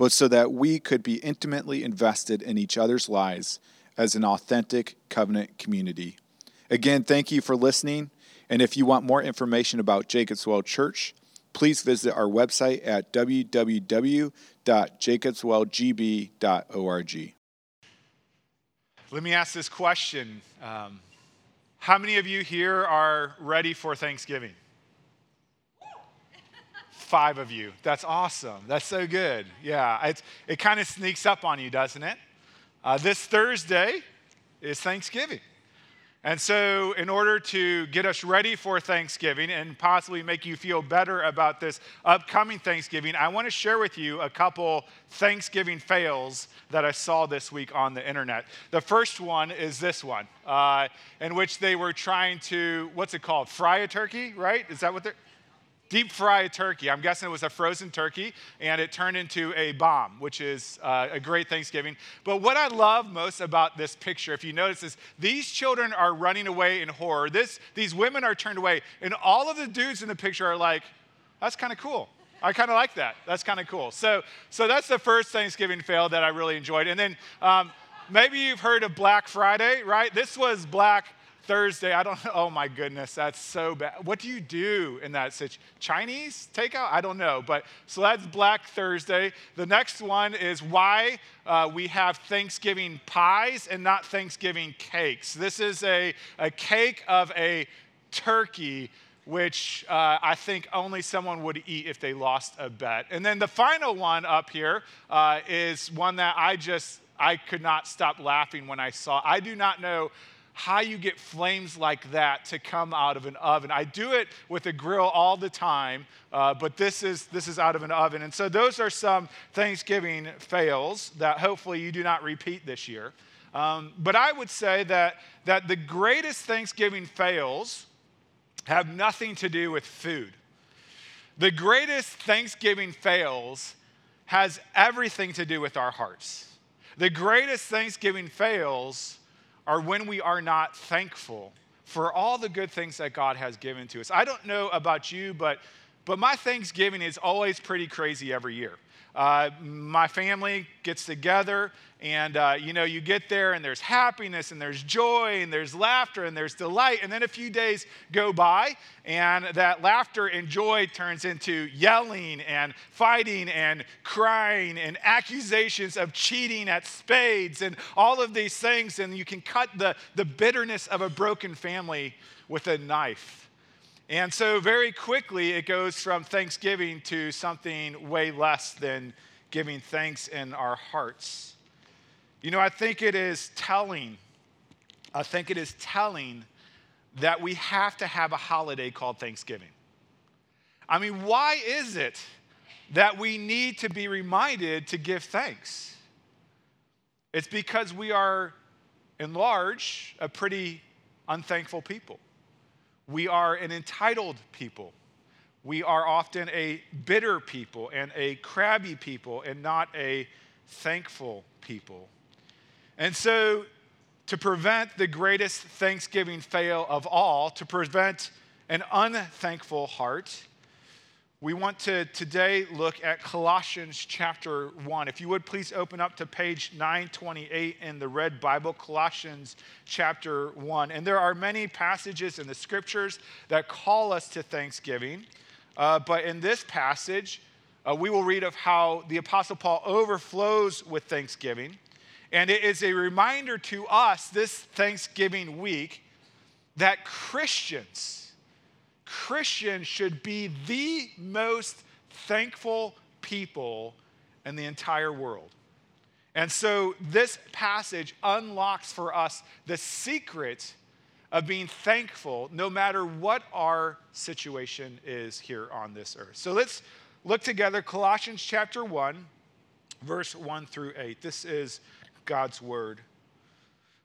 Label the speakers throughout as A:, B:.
A: but so that we could be intimately invested in each other's lives as an authentic covenant community. Again, thank you for listening. And if you want more information about Jacobs Well Church, please visit our website at www.jacobswellgb.org.
B: Let me ask this question um, How many of you here are ready for Thanksgiving? Five of you. That's awesome. That's so good. Yeah, it's, it kind of sneaks up on you, doesn't it? Uh, this Thursday is Thanksgiving. And so, in order to get us ready for Thanksgiving and possibly make you feel better about this upcoming Thanksgiving, I want to share with you a couple Thanksgiving fails that I saw this week on the internet. The first one is this one, uh, in which they were trying to, what's it called? Fry a turkey, right? Is that what they're deep fry a turkey. I'm guessing it was a frozen turkey, and it turned into a bomb, which is uh, a great Thanksgiving. But what I love most about this picture, if you notice, is these children are running away in horror. This, these women are turned away, and all of the dudes in the picture are like, that's kind of cool. I kind of like that. That's kind of cool. So, so that's the first Thanksgiving fail that I really enjoyed. And then um, maybe you've heard of Black Friday, right? This was Black Thursday, I don't Oh my goodness, that's so bad. What do you do in that situation? Chinese takeout? I don't know. But so that's Black Thursday. The next one is why uh, we have Thanksgiving pies and not Thanksgiving cakes. This is a, a cake of a turkey which uh, I think only someone would eat if they lost a bet. And then the final one up here uh, is one that I just I could not stop laughing when I saw. I do not know how you get flames like that to come out of an oven. I do it with a grill all the time, uh, but this is, this is out of an oven. And so those are some Thanksgiving fails that hopefully you do not repeat this year. Um, but I would say that, that the greatest Thanksgiving fails have nothing to do with food. The greatest Thanksgiving fails has everything to do with our hearts. The greatest Thanksgiving fails are when we are not thankful for all the good things that God has given to us. I don't know about you, but, but my Thanksgiving is always pretty crazy every year. Uh, my family gets together, and uh, you know, you get there, and there's happiness, and there's joy, and there's laughter, and there's delight. And then a few days go by, and that laughter and joy turns into yelling, and fighting, and crying, and accusations of cheating at spades, and all of these things. And you can cut the, the bitterness of a broken family with a knife. And so, very quickly, it goes from thanksgiving to something way less than giving thanks in our hearts. You know, I think it is telling, I think it is telling that we have to have a holiday called Thanksgiving. I mean, why is it that we need to be reminded to give thanks? It's because we are, in large, a pretty unthankful people. We are an entitled people. We are often a bitter people and a crabby people and not a thankful people. And so, to prevent the greatest Thanksgiving fail of all, to prevent an unthankful heart, we want to today look at Colossians chapter 1. If you would please open up to page 928 in the Red Bible, Colossians chapter 1. And there are many passages in the scriptures that call us to thanksgiving. Uh, but in this passage, uh, we will read of how the Apostle Paul overflows with thanksgiving. And it is a reminder to us this Thanksgiving week that Christians, Christians should be the most thankful people in the entire world. And so this passage unlocks for us the secret of being thankful no matter what our situation is here on this earth. So let's look together Colossians chapter 1 verse 1 through 8. This is God's word.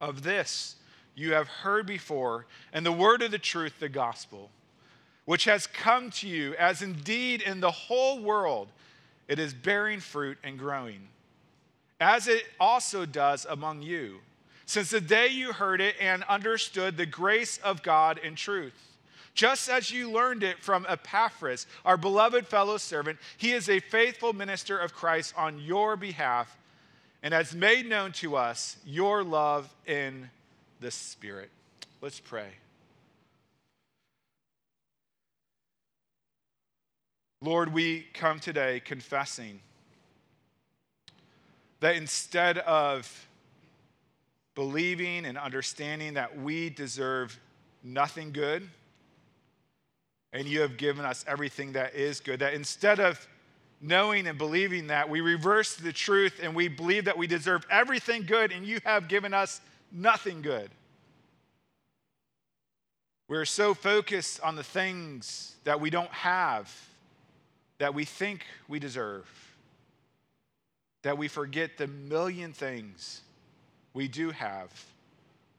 B: Of this you have heard before, and the word of the truth, the gospel, which has come to you, as indeed in the whole world it is bearing fruit and growing, as it also does among you, since the day you heard it and understood the grace of God in truth. Just as you learned it from Epaphras, our beloved fellow servant, he is a faithful minister of Christ on your behalf and has made known to us your love in the Spirit. Let's pray. Lord, we come today confessing that instead of believing and understanding that we deserve nothing good, and you have given us everything that is good, that instead of knowing and believing that, we reverse the truth and we believe that we deserve everything good and you have given us nothing good. We're so focused on the things that we don't have, that we think we deserve, that we forget the million things we do have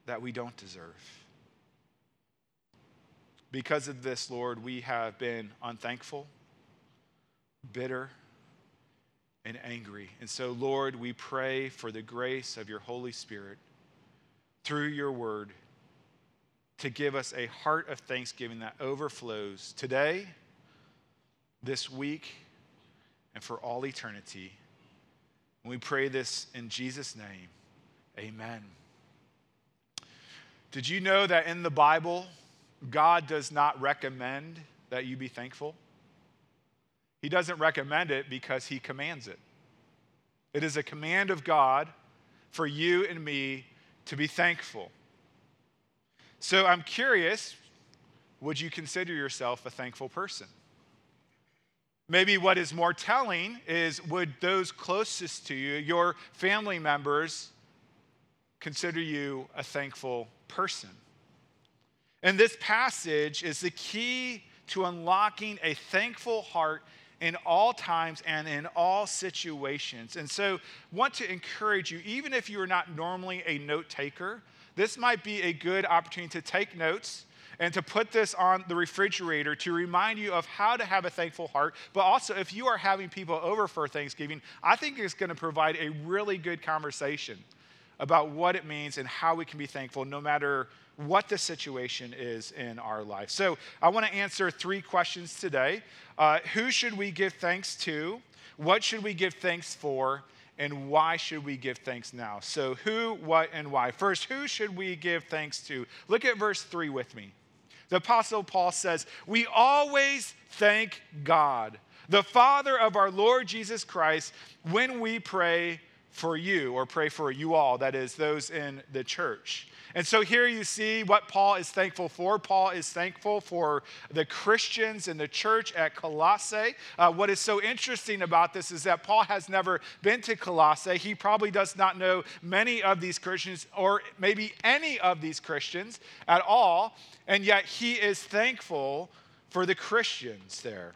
B: that we don't deserve. Because of this, Lord, we have been unthankful bitter, and angry. And so, Lord, we pray for the grace of your Holy Spirit through your word to give us a heart of thanksgiving that overflows today, this week, and for all eternity. And we pray this in Jesus' name. Amen. Did you know that in the Bible, God does not recommend that you be thankful? He doesn't recommend it because he commands it. It is a command of God for you and me to be thankful. So I'm curious would you consider yourself a thankful person? Maybe what is more telling is would those closest to you, your family members, consider you a thankful person? And this passage is the key to unlocking a thankful heart in all times and in all situations. And so, want to encourage you, even if you are not normally a note taker, this might be a good opportunity to take notes and to put this on the refrigerator to remind you of how to have a thankful heart. But also, if you are having people over for Thanksgiving, I think it's going to provide a really good conversation about what it means and how we can be thankful no matter what the situation is in our life. So I want to answer three questions today. Uh, who should we give thanks to? What should we give thanks for? And why should we give thanks now? So, who, what, and why. First, who should we give thanks to? Look at verse 3 with me. The Apostle Paul says, We always thank God, the Father of our Lord Jesus Christ, when we pray for you or pray for you all, that is, those in the church. And so here you see what Paul is thankful for. Paul is thankful for the Christians in the church at Colossae. Uh, what is so interesting about this is that Paul has never been to Colossae. He probably does not know many of these Christians or maybe any of these Christians at all. And yet he is thankful for the Christians there.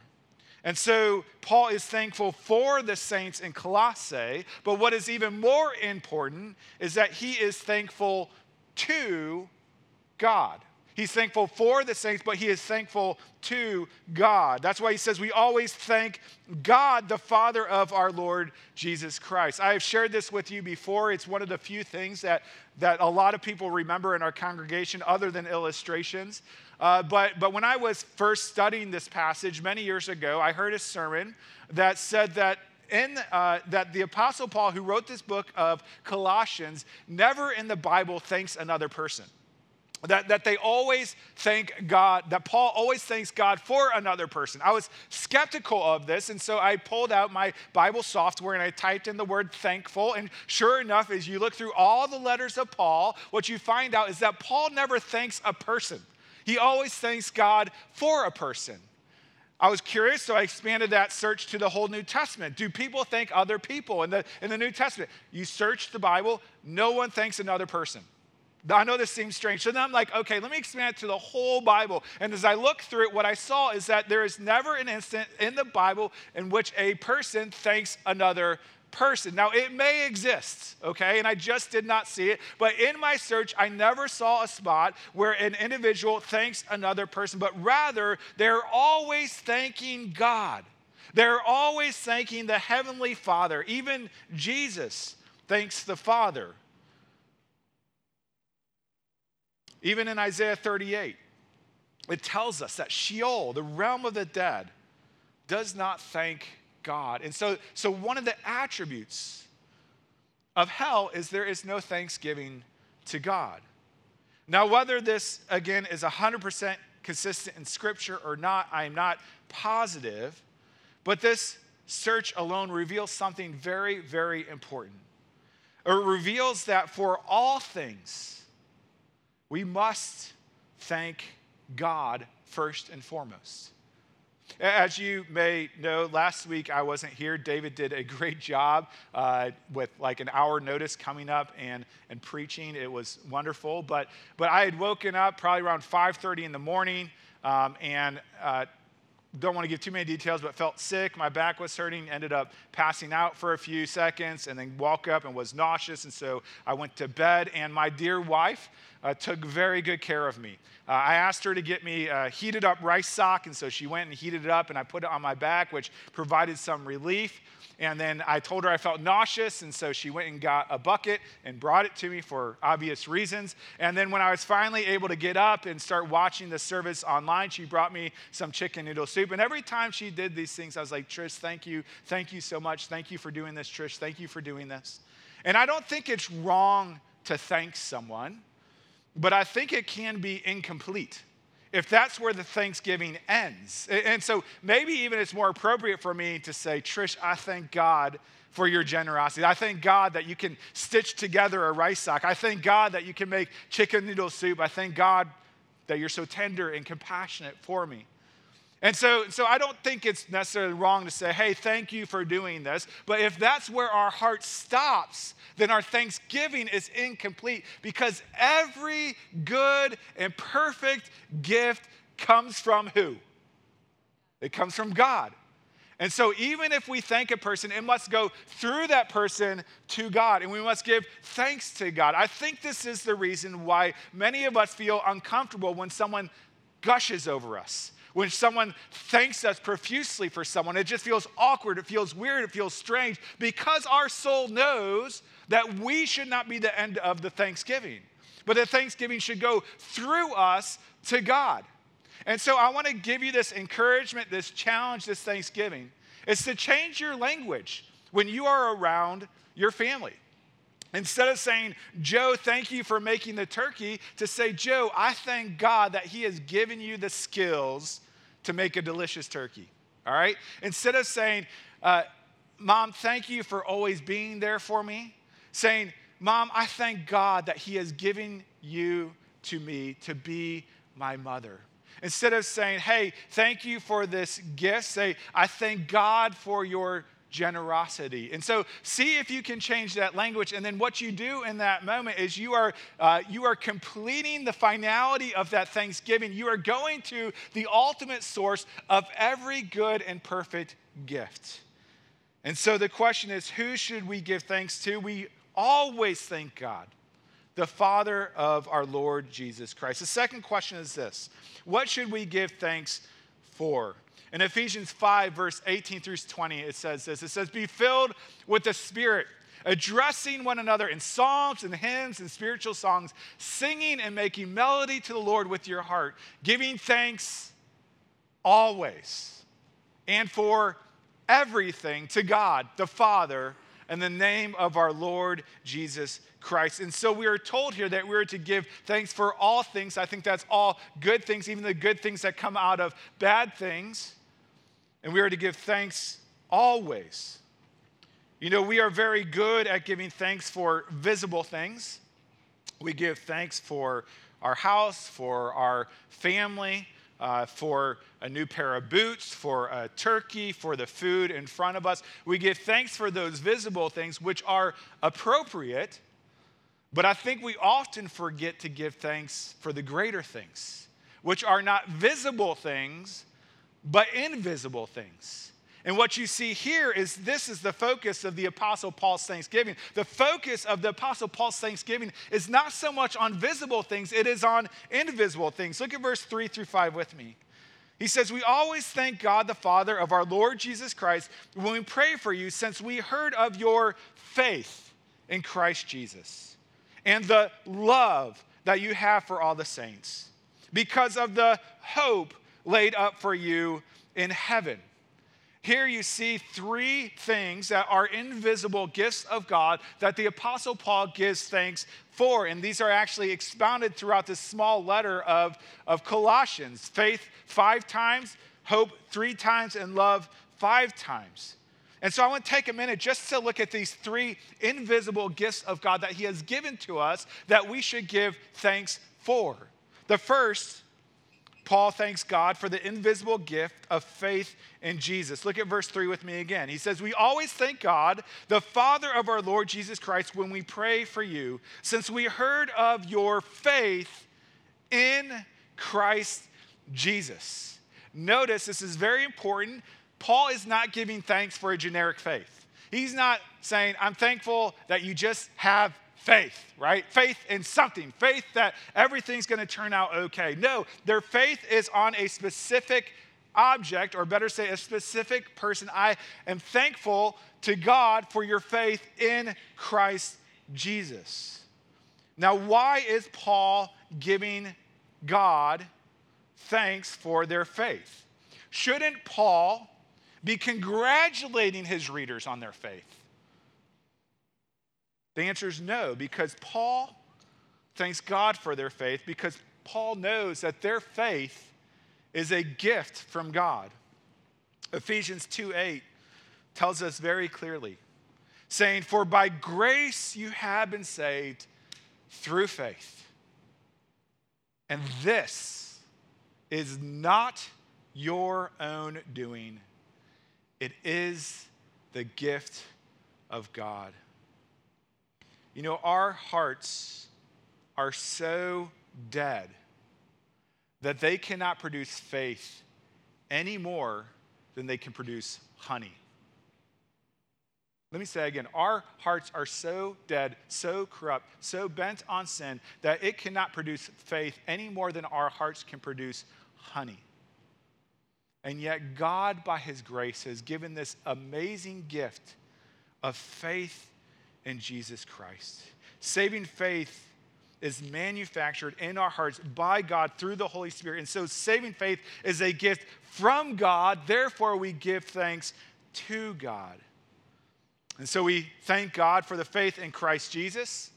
B: And so Paul is thankful for the saints in Colossae, but what is even more important is that he is thankful to God. He's thankful for the saints, but he is thankful to God. That's why he says we always thank God, the Father of our Lord Jesus Christ. I have shared this with you before. It's one of the few things that, that a lot of people remember in our congregation, other than illustrations. Uh, but, but when I was first studying this passage many years ago, I heard a sermon that said that in, uh, that the Apostle Paul, who wrote this book of Colossians, never in the Bible thanks another person. that, that they always thank God, that Paul always thanks God for another person. I was skeptical of this, and so I pulled out my Bible software and I typed in the word thankful. And sure enough, as you look through all the letters of Paul, what you find out is that Paul never thanks a person, he always thanks God for a person. I was curious, so I expanded that search to the whole New Testament. Do people thank other people in the, in the New Testament? You search the Bible, no one thanks another person. I know this seems strange. So then I'm like, okay, let me expand it to the whole Bible. And as I look through it, what I saw is that there is never an instant in the Bible in which a person thanks another person. Now, it may exist, okay, and I just did not see it, but in my search, I never saw a spot where an individual thanks another person, but rather they're always thanking God. They're always thanking the Heavenly Father. Even Jesus thanks the Father. Even in Isaiah 38, it tells us that Sheol, the realm of the dead, does not thank God. And so, so one of the attributes of hell is there is no thanksgiving to God. Now, whether this, again, is 100% consistent in Scripture or not, I am not positive, but this search alone reveals something very, very important. It reveals that for all things, we must thank God first and foremost. As you may know, last week I wasn't here. David did a great job uh, with like an hour notice coming up and, and preaching. It was wonderful. But, but I had woken up probably around 5.30 in the morning um, and uh, don't want to give too many details, but felt sick. My back was hurting, ended up passing out for a few seconds, and then woke up and was nauseous. And so I went to bed, and my dear wife uh, took very good care of me. Uh, I asked her to get me a heated up rice sock, and so she went and heated it up, and I put it on my back, which provided some relief. And then I told her I felt nauseous, and so she went and got a bucket and brought it to me for obvious reasons. And then when I was finally able to get up and start watching the service online, she brought me some chicken noodle soup. And every time she did these things, I was like, Trish, thank you. Thank you so much. Thank you for doing this, Trish. Thank you for doing this. And I don't think it's wrong to thank someone, but I think it can be incomplete if that's where the Thanksgiving ends. And so maybe even it's more appropriate for me to say, Trish, I thank God for your generosity. I thank God that you can stitch together a rice sock. I thank God that you can make chicken noodle soup. I thank God that you're so tender and compassionate for me. And so, so I don't think it's necessarily wrong to say, hey, thank you for doing this. But if that's where our heart stops, then our thanksgiving is incomplete because every good and perfect gift comes from who? It comes from God. And so, even if we thank a person, it must go through that person to God, and we must give thanks to God. I think this is the reason why many of us feel uncomfortable when someone gushes over us when someone thanks us profusely for someone, it just feels awkward, it feels weird, it feels strange because our soul knows that we should not be the end of the thanksgiving, but that thanksgiving should go through us to God. And so I want to give you this encouragement, this challenge, this thanksgiving. It's to change your language when you are around your family. Instead of saying, Joe, thank you for making the turkey, to say, Joe, I thank God that He has given you the skills to make a delicious turkey. All right? Instead of saying, uh, Mom, thank you for always being there for me, saying, Mom, I thank God that He has given you to me to be my mother. Instead of saying, Hey, thank you for this gift, say, I thank God for your generosity. And so, see if you can change that language. And then, what you do in that moment is you are uh, you are completing the finality of that Thanksgiving. You are going to the ultimate source of every good and perfect gift. And so, the question is, who should we give thanks to? We always thank God the Father of our Lord Jesus Christ. The second question is this What should we give thanks for? In Ephesians 5, verse 18 through 20, it says this it says, Be filled with the Spirit, addressing one another in psalms and hymns and spiritual songs, singing and making melody to the Lord with your heart, giving thanks always and for everything to God the Father in the name of our Lord Jesus Christ. And so we are told here that we are to give thanks for all things. I think that's all good things, even the good things that come out of bad things. And we are to give thanks always. You know, we are very good at giving thanks for visible things. We give thanks for our house, for our family, uh, for a new pair of boots, for a turkey, for the food in front of us. We give thanks for those visible things which are appropriate, but I think we often forget to give thanks for the greater things, which are not visible things, but invisible things. And what you see here is this is the focus of the Apostle Paul's thanksgiving. The focus of the Apostle Paul's thanksgiving is not so much on visible things, it is on invisible things. Look at verse 3 through 5 with me. He says, We always thank God the Father of our Lord Jesus Christ when we pray for you, since we heard of your faith in Christ Jesus and the love that you have for all the saints, because of the hope laid up for you in heaven here you see three things that are invisible gifts of God that the Apostle Paul gives thanks for. And these are actually expounded throughout this small letter of, of Colossians faith five times, hope three times, and love five times. And so I want to take a minute just to look at these three invisible gifts of God that He has given to us that we should give thanks for. The first Paul thanks God for the invisible gift of faith in Jesus. Look at verse 3 with me again. He says, We always thank God, the Father of our Lord Jesus Christ, when we pray for you, since we heard of your faith in Christ Jesus. Notice this is very important. Paul is not giving thanks for a generic faith. He's not saying, I'm thankful that you just have faith, right? Faith in something, faith that everything's going to turn out okay. No, their faith is on a specific object, or better say, a specific person. I am thankful to God for your faith in Christ Jesus. Now, why is Paul giving God thanks for their faith? Shouldn't Paul be congratulating his readers on their faith? The answer is no, because Paul thanks God for their faith, because Paul knows that their faith is a gift from God. Ephesians 2 8 tells us very clearly, saying, For by grace you have been saved through faith. And this is not your own doing, it is the gift of God. You know, our hearts are so dead that they cannot produce faith any more than they can produce honey. Let me say again our hearts are so dead, so corrupt, so bent on sin that it cannot produce faith any more than our hearts can produce honey. And yet, God, by His grace, has given this amazing gift of faith in Jesus Christ. Saving faith is manufactured in our hearts by God through the Holy Spirit. And so saving faith is a gift from God. Therefore, we give thanks to God. And so we thank God for the faith in Christ Jesus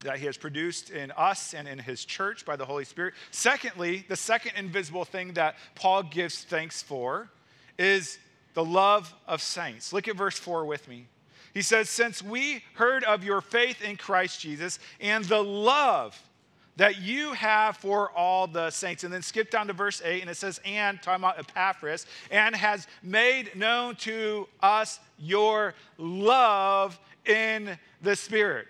B: that he has produced in us and in his church by the Holy Spirit. Secondly, the second invisible thing that Paul gives thanks for is the love of saints. Look at verse 4 with me. He says, Since we heard of your faith in Christ Jesus and the love that you have for all the saints. And then skip down to verse 8, and it says, And, talking about Epaphras, and has made known to us your love in the Spirit.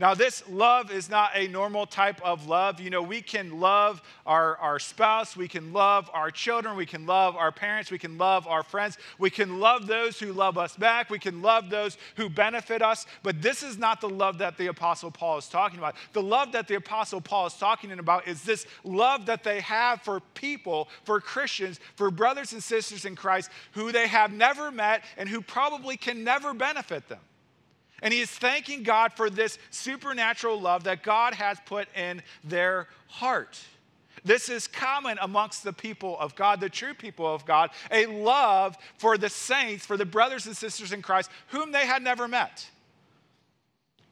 B: Now, this love is not a normal type of love. You know, we can love our, our spouse, we can love our children, we can love our parents, we can love our friends, we can love those who love us back, we can love those who benefit us. But this is not the love that the Apostle Paul is talking about. The love that the Apostle Paul is talking about is this love that they have for people, for Christians, for brothers and sisters in Christ who they have never met and who probably can never benefit them. And he is thanking God for this supernatural love that God has put in their heart. This is common amongst the people of God, the true people of God, a love for the saints, for the brothers and sisters in Christ, whom they had never met.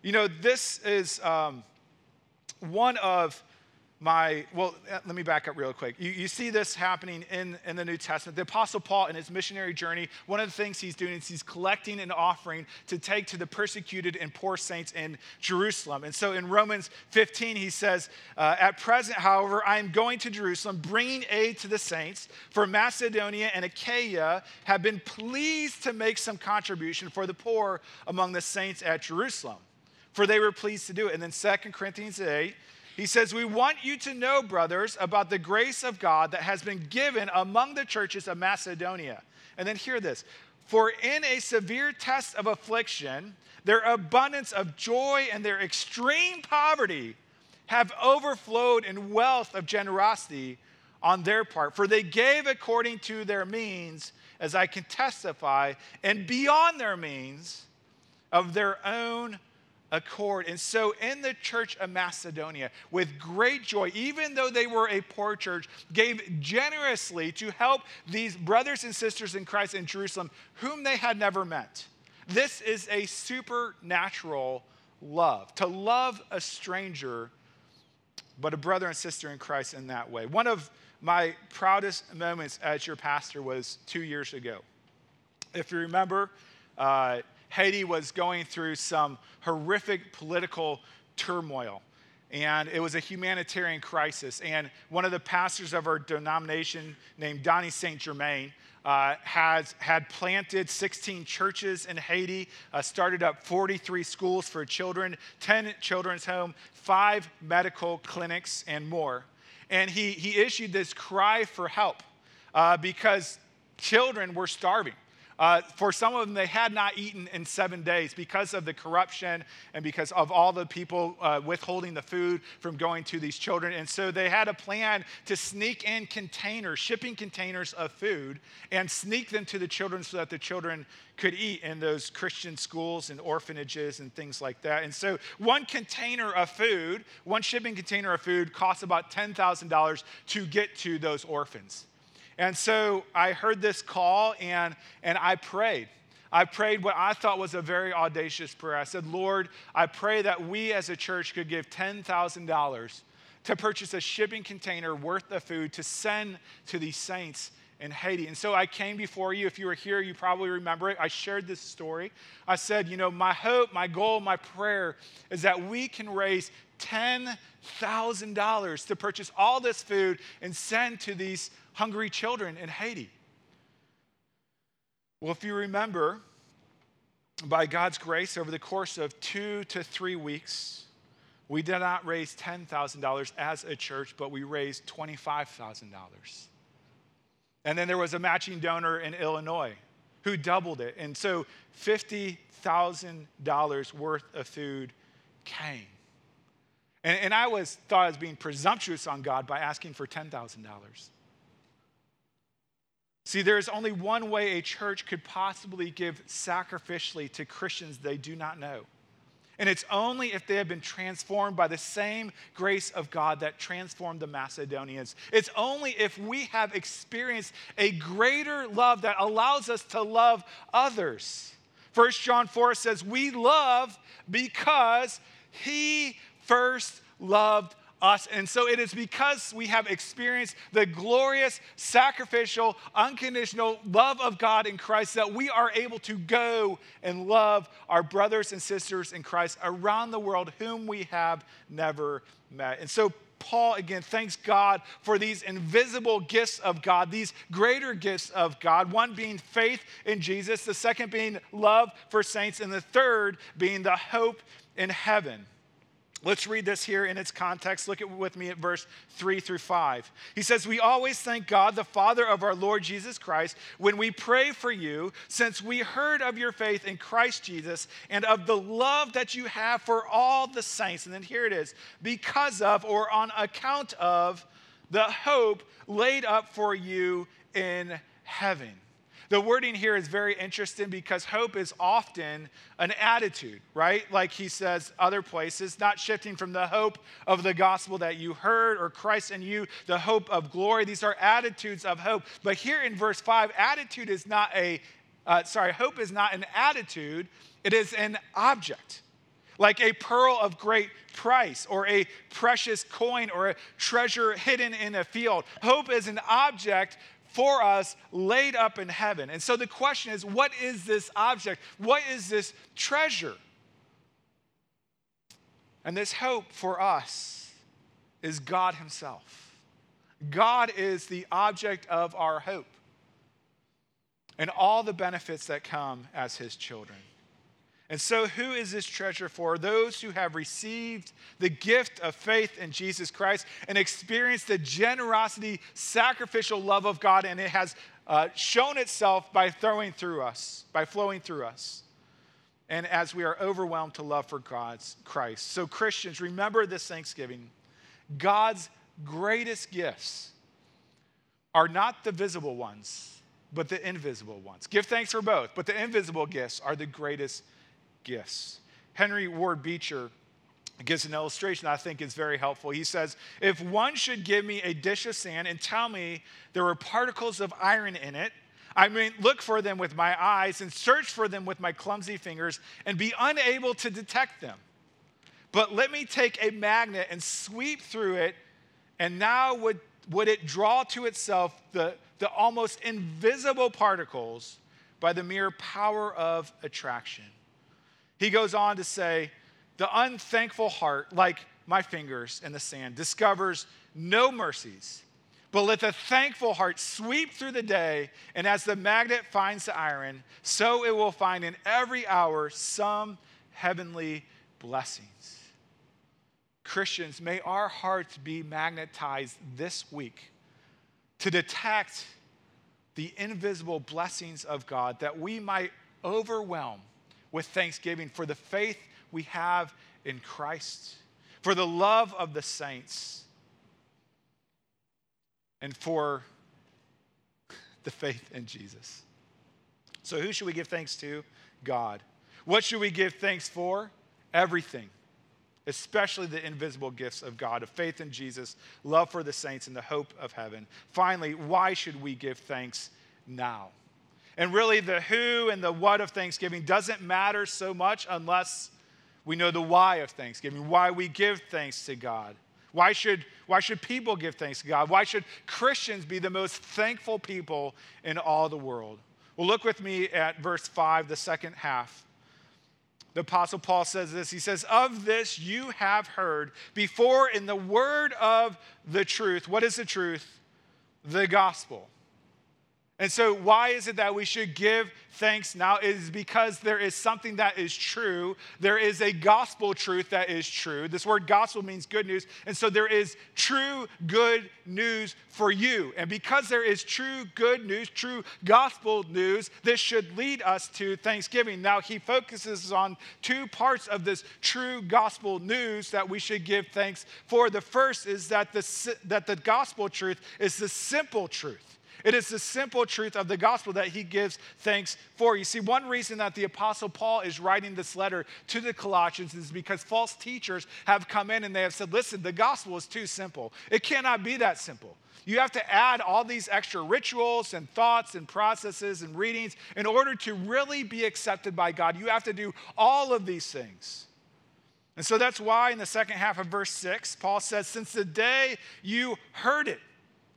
B: You know, this is um, one of my, well, uh, let me back up real quick. You, you see this happening in, in the New Testament. The Apostle Paul, in his missionary journey, one of the things he's doing is he's collecting an offering to take to the persecuted and poor saints in Jerusalem. And so in Romans 15, he says, uh, At present, however, I am going to Jerusalem, bringing aid to the saints, for Macedonia and Achaia have been pleased to make some contribution for the poor among the saints at Jerusalem. For they were pleased to do it. And then 2 Corinthians 8, he says, We want you to know, brothers, about the grace of God that has been given among the churches of Macedonia. And then hear this For in a severe test of affliction, their abundance of joy and their extreme poverty have overflowed in wealth of generosity on their part. For they gave according to their means, as I can testify, and beyond their means of their own accord. And so, in the church of Macedonia, with great joy, even though they were a poor church, gave generously to help these brothers and sisters in Christ in Jerusalem, whom they had never met. This is a supernatural love, to love a stranger, but a brother and sister in Christ in that way. One of my proudest moments as your pastor was two years ago. If you remember, uh, Haiti was going through some horrific political turmoil. And it was a humanitarian crisis. And one of the pastors of our denomination, named Donnie St. Germain, uh, has had planted 16 churches in Haiti, uh, started up 43 schools for children, 10 children's home, five medical clinics, and more. And he, he issued this cry for help uh, because children were starving. Uh, for some of them, they had not eaten in seven days because of the corruption and because of all the people uh, withholding the food from going to these children. And so they had a plan to sneak in containers, shipping containers of food, and sneak them to the children so that the children could eat in those Christian schools and orphanages and things like that. And so one container of food, one shipping container of food, costs about $10,000 to get to those orphans. And so I heard this call and, and I prayed. I prayed what I thought was a very audacious prayer. I said, Lord, I pray that we as a church could give $10,000 to purchase a shipping container worth of food to send to these saints in Haiti. And so I came before you. If you were here, you probably remember it. I shared this story. I said, you know, my hope, my goal, my prayer is that we can raise $10,000 to purchase all this food and send to these hungry children in Haiti. Well, if you remember, by God's grace, over the course of two to three weeks, we did not raise $10,000 as a church, but we raised $25,000. And then there was a matching donor in Illinois who doubled it. And so $50,000 worth of food came. And, and I was thought I was being presumptuous on God by asking for $10,000. See, there is only one way a church could possibly give sacrificially to Christians they do not know. And it's only if they have been transformed by the same grace of God that transformed the Macedonians. It's only if we have experienced a greater love that allows us to love others. 1 John 4 says, We love because he first loved us. And so it is because we have experienced the glorious, sacrificial, unconditional love of God in Christ that we are able to go and love our brothers and sisters in Christ around the world whom we have never met. And so Paul again thanks God for these invisible gifts of God, these greater gifts of God. One being faith in Jesus, the second being love for saints, and the third being the hope in heaven. Let's read this here in its context. Look at with me at verse 3 through 5. He says, We always thank God, the Father of our Lord Jesus Christ, when we pray for you, since we heard of your faith in Christ Jesus and of the love that you have for all the saints. And then here it is because of or on account of the hope laid up for you in heaven. The wording here is very interesting because hope is often an attitude, right? Like he says other places, not shifting from the hope of the gospel that you heard or Christ in you, the hope of glory. These are attitudes of hope. But here in verse 5, attitude is not a, uh, sorry, hope is not an attitude, it is an object. Like a pearl of great price, or a precious coin, or a treasure hidden in a field. Hope is an object for us laid up in heaven. And so the question is what is this object? What is this treasure? And this hope for us is God Himself. God is the object of our hope and all the benefits that come as His children. And so, who is this treasure for? Those who have received the gift of faith in Jesus Christ and experienced the generosity, sacrificial love of God, and it has uh, shown itself by throwing through us, by flowing through us. And as we are overwhelmed to love for God's Christ. So, Christians, remember this Thanksgiving God's greatest gifts are not the visible ones, but the invisible ones. Give thanks for both, but the invisible gifts are the greatest gifts. Henry Ward Beecher gives an illustration I think is very helpful. He says, If one should give me a dish of sand and tell me there were particles of iron in it, I may look for them with my eyes and search for them with my clumsy fingers and be unable to detect them. But let me take a magnet and sweep through it, and now would, would it draw to itself the, the almost invisible particles by the mere power of attraction. He goes on to say, The unthankful heart, like my fingers in the sand, discovers no mercies. But let the thankful heart sweep through the day, and as the magnet finds the iron, so it will find in every hour some heavenly blessings. Christians, may our hearts be magnetized this week to detect the invisible blessings of God that we might overwhelm with thanksgiving for the faith we have in Christ, for the love of the saints, and for the faith in Jesus. So, who should we give thanks to? God. What should we give thanks for? Everything, especially the invisible gifts of God, of faith in Jesus, love for the saints, and the hope of heaven. Finally, why should we give thanks now? And really, the who and the what of Thanksgiving doesn't matter so much unless we know the why of Thanksgiving, why we give thanks to God. Why should, why should people give thanks to God? Why should Christians be the most thankful people in all the world? Well, look with me at verse 5, the second half. The Apostle Paul says this He says, Of this you have heard before in the word of the truth. What is the truth? The gospel and so, why is it that we should give thanks now? It is because there is something that is true. There is a gospel truth that is true. This word gospel means good news. And so, there is true good news for you. And because there is true good news, true gospel news, this should lead us to thanksgiving. Now, he focuses on two parts of this true gospel news that we should give thanks for. The first is that the, that the gospel truth is the simple truth. It is the simple truth of the gospel that he gives thanks for. You see, one reason that the Apostle Paul is writing this letter to the Colossians is because false teachers have come in and they have said, listen, the gospel is too simple. It cannot be that simple. You have to add all these extra rituals and thoughts and processes and readings in order to really be accepted by God. You have to do all of these things. And so that's why in the second half of verse 6, Paul says, Since the day you heard it,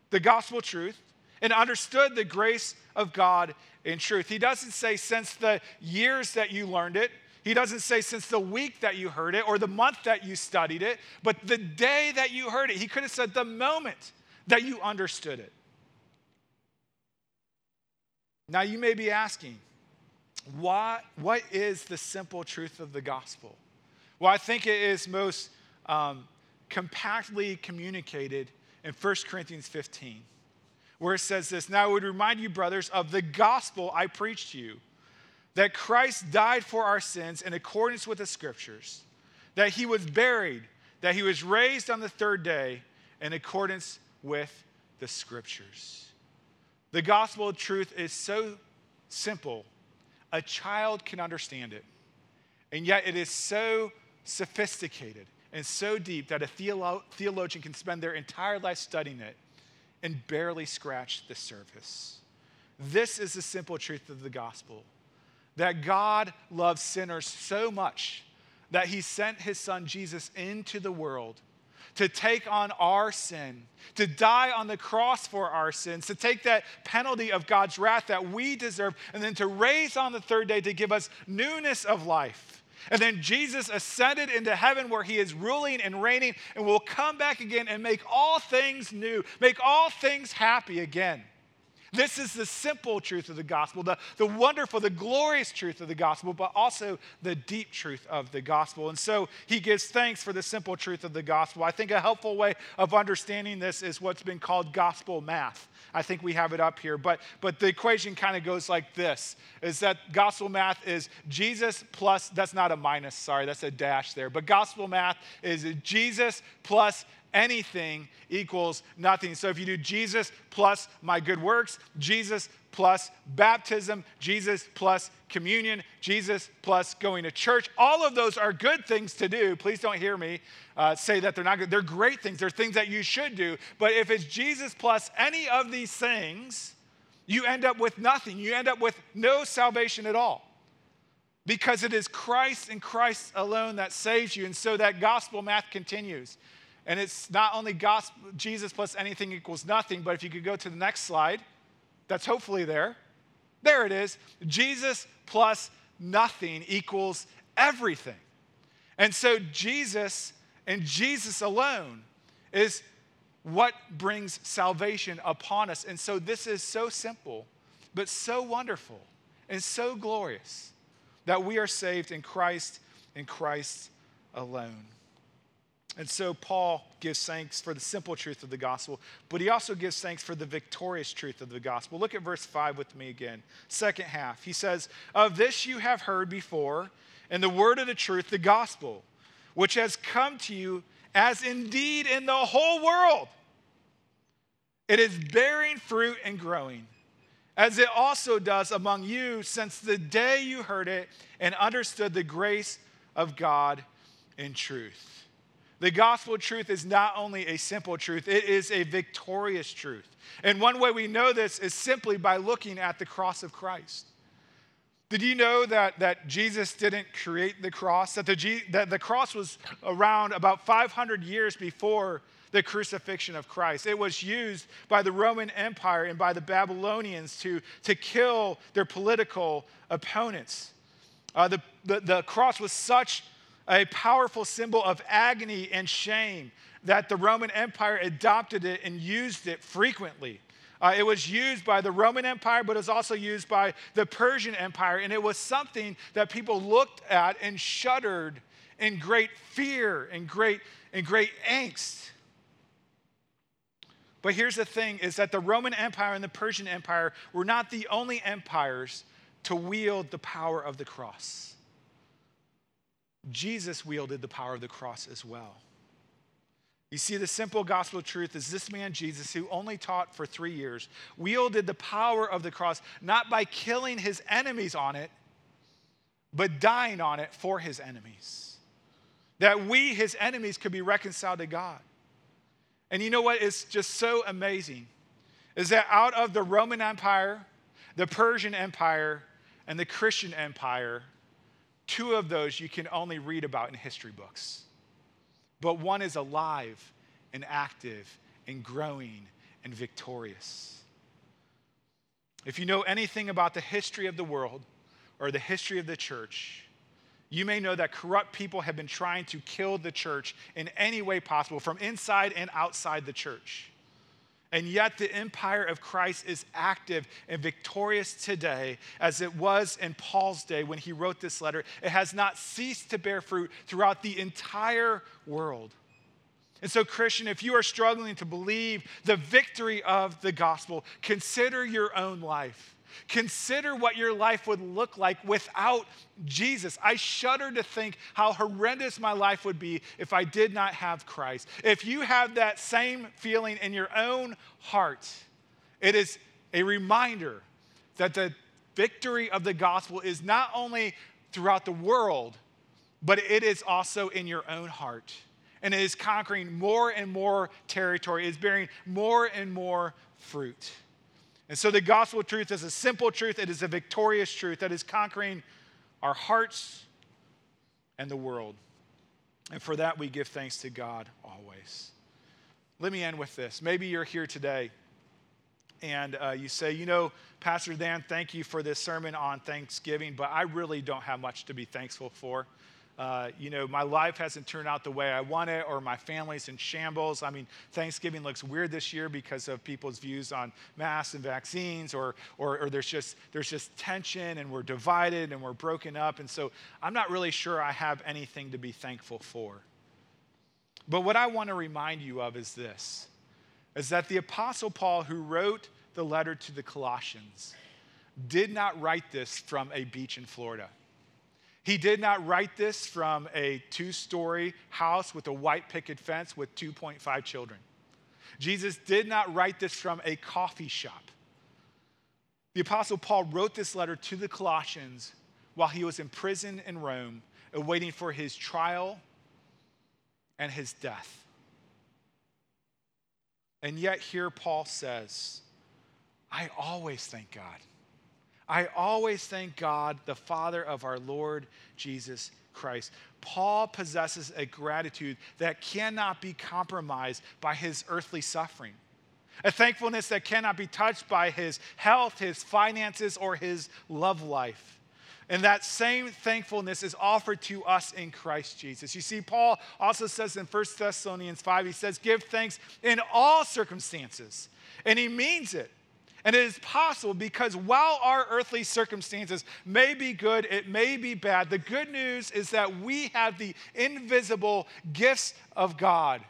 B: the gospel truth, and understood the grace of God in truth. He doesn't say since the years that you learned it, he doesn't say since the week that you heard it or the month that you studied it, but the day that you heard it. He could have said the moment that you understood it. Now you may be asking, why, what is the simple truth of the gospel? Well, I think it is most um, compactly communicated in 1 Corinthians 15 where it says this Now I would remind you, brothers, of the gospel I preached to you, that Christ died for our sins in accordance with the scriptures, that he was buried, that he was raised on the third day in accordance with the scriptures. The gospel of truth is so simple, a child can understand it. And yet it is so sophisticated and so deep that a theolo- theologian can spend their entire life studying it and barely scratch the surface. This is the simple truth of the gospel that God loves sinners so much that he sent his son Jesus into the world to take on our sin, to die on the cross for our sins, to take that penalty of God's wrath that we deserve, and then to raise on the third day to give us newness of life. And then Jesus ascended into heaven where he is ruling and reigning and will come back again and make all things new, make all things happy again. This is the simple truth of the gospel, the, the wonderful, the glorious truth of the gospel, but also the deep truth of the gospel. And so he gives thanks for the simple truth of the gospel. I think a helpful way of understanding this is what's been called gospel math. I think we have it up here, but, but the equation kind of goes like this is that gospel math is Jesus plus, that's not a minus, sorry, that's a dash there, but gospel math is Jesus plus anything equals nothing. So if you do Jesus plus my good works, Jesus plus baptism, Jesus plus communion, Jesus plus going to church, all of those are good things to do. Please don't hear me uh, say that they're not good. They're great things, they're things that you should do. But if it's Jesus plus any of these things, you end up with nothing. You end up with no salvation at all because it is Christ and Christ alone that saves you. And so that gospel math continues. And it's not only gospel, Jesus plus anything equals nothing, but if you could go to the next slide, that's hopefully there. There it is. Jesus plus nothing equals everything. And so Jesus and Jesus alone is what brings salvation upon us. And so this is so simple, but so wonderful and so glorious that we are saved in Christ and Christ alone. And so Paul gives thanks for the simple truth of the gospel, but he also gives thanks for the victorious truth of the gospel. Look at verse 5 with me again. Second half. He says, Of this you have heard before, in the word of the truth, the gospel, which has come to you as indeed in the whole world. It is bearing fruit and growing, as it also does among you since the day you heard it and understood the grace of God in truth. The gospel truth is not only a simple truth, it is a victorious truth. And one way we know this is simply by looking at the cross of Christ. Did you know that, that Jesus didn't create the cross? That the, that the cross was around about 500 years before the crucifixion of Christ. It was used by the Roman Empire and by the Babylonians to, to kill their political opponents. Uh, the, the, the cross was such a powerful symbol of agony and shame that the Roman Empire adopted it and used it frequently. Uh, it was used by the Roman Empire, but it was also used by the Persian Empire. And it was something that people looked at and shuddered in great fear and great, and great angst. But here's the thing is that the Roman Empire and the Persian Empire were not the only empires to wield the power of the cross. Jesus wielded the power of the cross as well. You see, the simple gospel truth is this man, Jesus, who only taught for three years, wielded the power of the cross not by killing his enemies on it, but dying on it for his enemies. That we, his enemies, could be reconciled to God. And you know what is just so amazing? Is that out of the Roman Empire, the Persian Empire, and the Christian Empire, Two of those you can only read about in history books. But one is alive and active and growing and victorious. If you know anything about the history of the world or the history of the church, you may know that corrupt people have been trying to kill the church in any way possible, from inside and outside the church. And yet, the empire of Christ is active and victorious today as it was in Paul's day when he wrote this letter. It has not ceased to bear fruit throughout the entire world. And so, Christian, if you are struggling to believe the victory of the gospel, consider your own life. Consider what your life would look like without Jesus. I shudder to think how horrendous my life would be if I did not have Christ. If you have that same feeling in your own heart, it is a reminder that the victory of the gospel is not only throughout the world, but it is also in your own heart. And it is conquering more and more territory, it is bearing more and more fruit. And so the gospel truth is a simple truth, it is a victorious truth that is conquering our hearts and the world. And for that, we give thanks to God always. Let me end with this. Maybe you're here today and uh, you say, you know, Pastor Dan, thank you for this sermon on Thanksgiving, but I really don't have much to be thankful for. Uh, you know, my life hasn't turned out the way I want it, or my family's in shambles. I mean, Thanksgiving looks weird this year because of people's views on masks and vaccines, or, or, or there's, just, there's just tension and we're divided and we're broken up. And so I'm not really sure I have anything to be thankful for. But what I want to remind you of is this is that the Apostle Paul, who wrote the letter to the Colossians, did not write this from a beach in Florida. He did not write this from a two story house with a white picket fence with 2.5 children. Jesus did not write this from a coffee shop. The Apostle Paul wrote this letter to the Colossians while he was in prison in Rome, awaiting for his trial and his death. And yet, here Paul says, I always thank God I always thank God, the Father of our Lord Jesus Christ. Paul possesses a gratitude that cannot be compromised by his earthly suffering, a thankfulness that cannot be touched by his health, his finances, or his love life. And that same thankfulness is offered to us in Christ Jesus. You see, Paul also says in 1 Thessalonians 5, he says, Give thanks in all circumstances. And he means it. And it is possible because while our earthly circumstances may be good, it may be bad, the good news is that we have the invisible gifts of God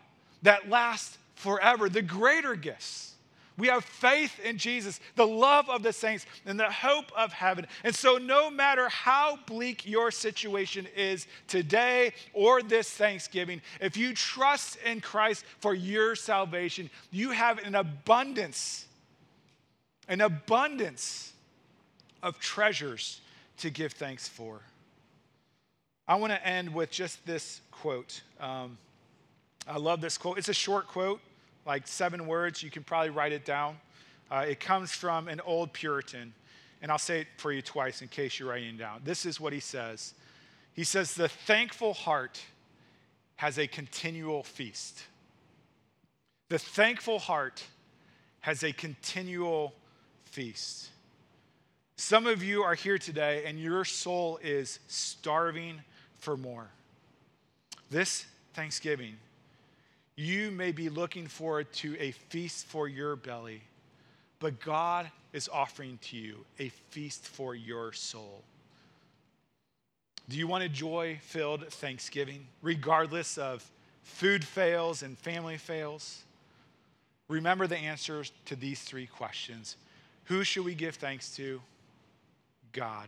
B: that last forever, the greater gifts. We have faith in Jesus, the love of the saints, and the hope of heaven. And so, no matter how bleak your situation is today or this Thanksgiving, if you trust in Christ for your salvation, you have an abundance an abundance of treasures to give thanks for. I want to end with just this quote. Um, I love this quote. It's a short quote, like seven words. You can probably write it down. Uh, it comes from an old Puritan, and I'll say it for you twice in case you're writing it down. This is what he says He says, The thankful heart has a continual feast. The thankful heart has a continual feast. Some of you are here today and your soul is starving for more. This Thanksgiving, you may be looking forward to a feast for your belly, but God is offering to you a feast for your soul. Do you want a joy filled Thanksgiving, regardless of food fails and family fails? Remember the answers to these three questions who should we give thanks to? God,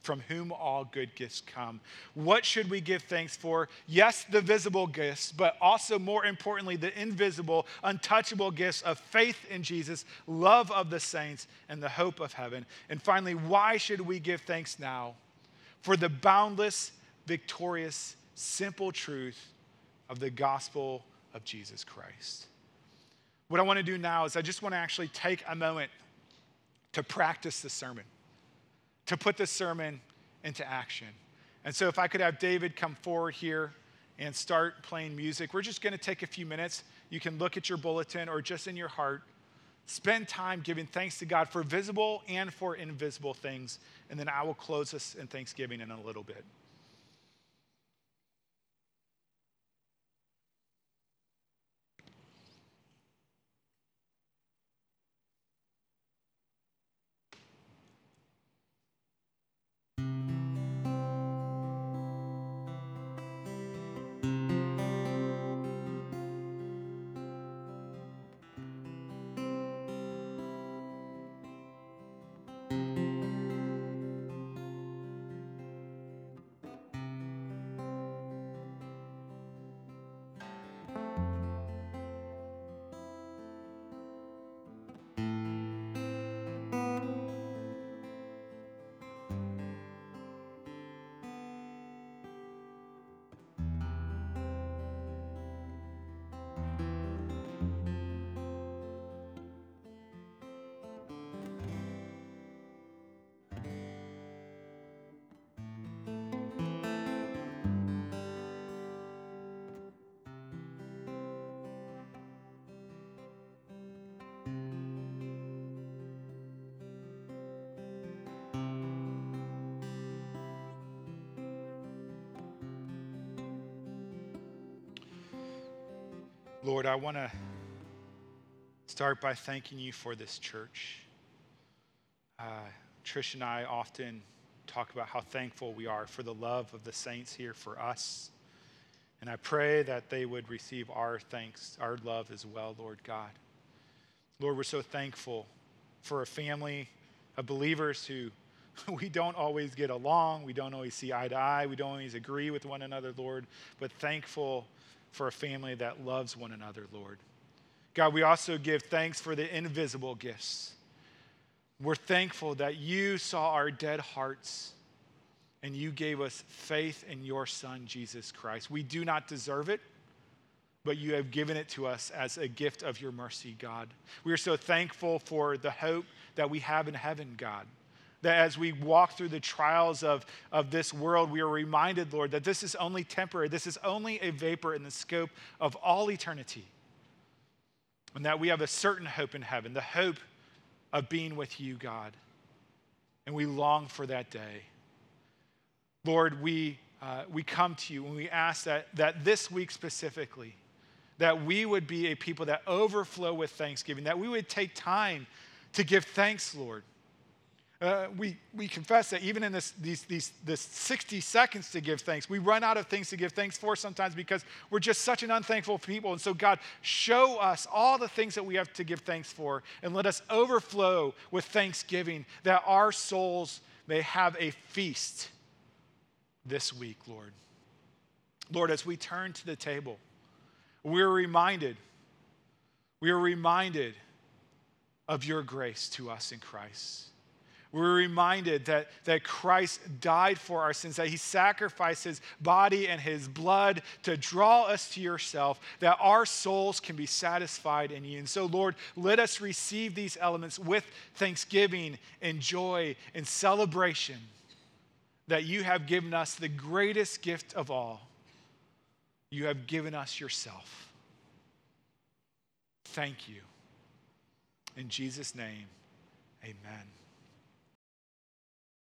B: from whom all good gifts come. What should we give thanks for? Yes, the visible gifts, but also more importantly, the invisible, untouchable gifts of faith in Jesus, love of the saints, and the hope of heaven. And finally, why should we give thanks now? For the boundless, victorious, simple truth of the gospel of Jesus Christ. What I want to do now is I just want to actually take a moment to practice the sermon, to put the sermon into action. And so, if I could have David come forward here and start playing music, we're just going to take a few minutes. You can look at your bulletin or just in your heart. Spend time giving thanks to God for visible and for invisible things. And then I will close us in thanksgiving in a little bit. Lord, I want to start by thanking you for this church. Uh, Trish and I often talk about how thankful we are for the love of the saints here for us. And I pray that they would receive our thanks, our love as well, Lord God. Lord, we're so thankful for a family of believers who we don't always get along, we don't always see eye to eye, we don't always agree with one another, Lord, but thankful for a family that loves one another, Lord. God, we also give thanks for the invisible gifts. We're thankful that you saw our dead hearts and you gave us faith in your Son, Jesus Christ. We do not deserve it, but you have given it to us as a gift of your mercy, God. We are so thankful for the hope that we have in heaven, God. That as we walk through the trials of, of this world, we are reminded, Lord, that this is only temporary. This is only a vapor in the scope of all eternity. And that we have a certain hope in heaven, the hope of being with you, God. And we long for that day. Lord, we, uh, we come to you and we ask that, that this week specifically, that we would be a people that overflow with thanksgiving, that we would take time to give thanks, Lord. Uh, we, we confess that even in this, these, these, this 60 seconds to give thanks, we run out of things to give thanks for sometimes because we're just such an unthankful people. And so, God, show us all the things that we have to give thanks for and let us overflow with thanksgiving that our souls may have a feast this week, Lord. Lord, as we turn to the table, we're reminded, we are reminded of your grace to us in Christ. We're reminded that, that Christ died for our sins, that he sacrificed his body and his blood to draw us to yourself, that our souls can be satisfied in you. And so, Lord, let us receive these elements with thanksgiving and joy and celebration that you have given us the greatest gift of all. You have given us yourself. Thank you. In Jesus' name, amen.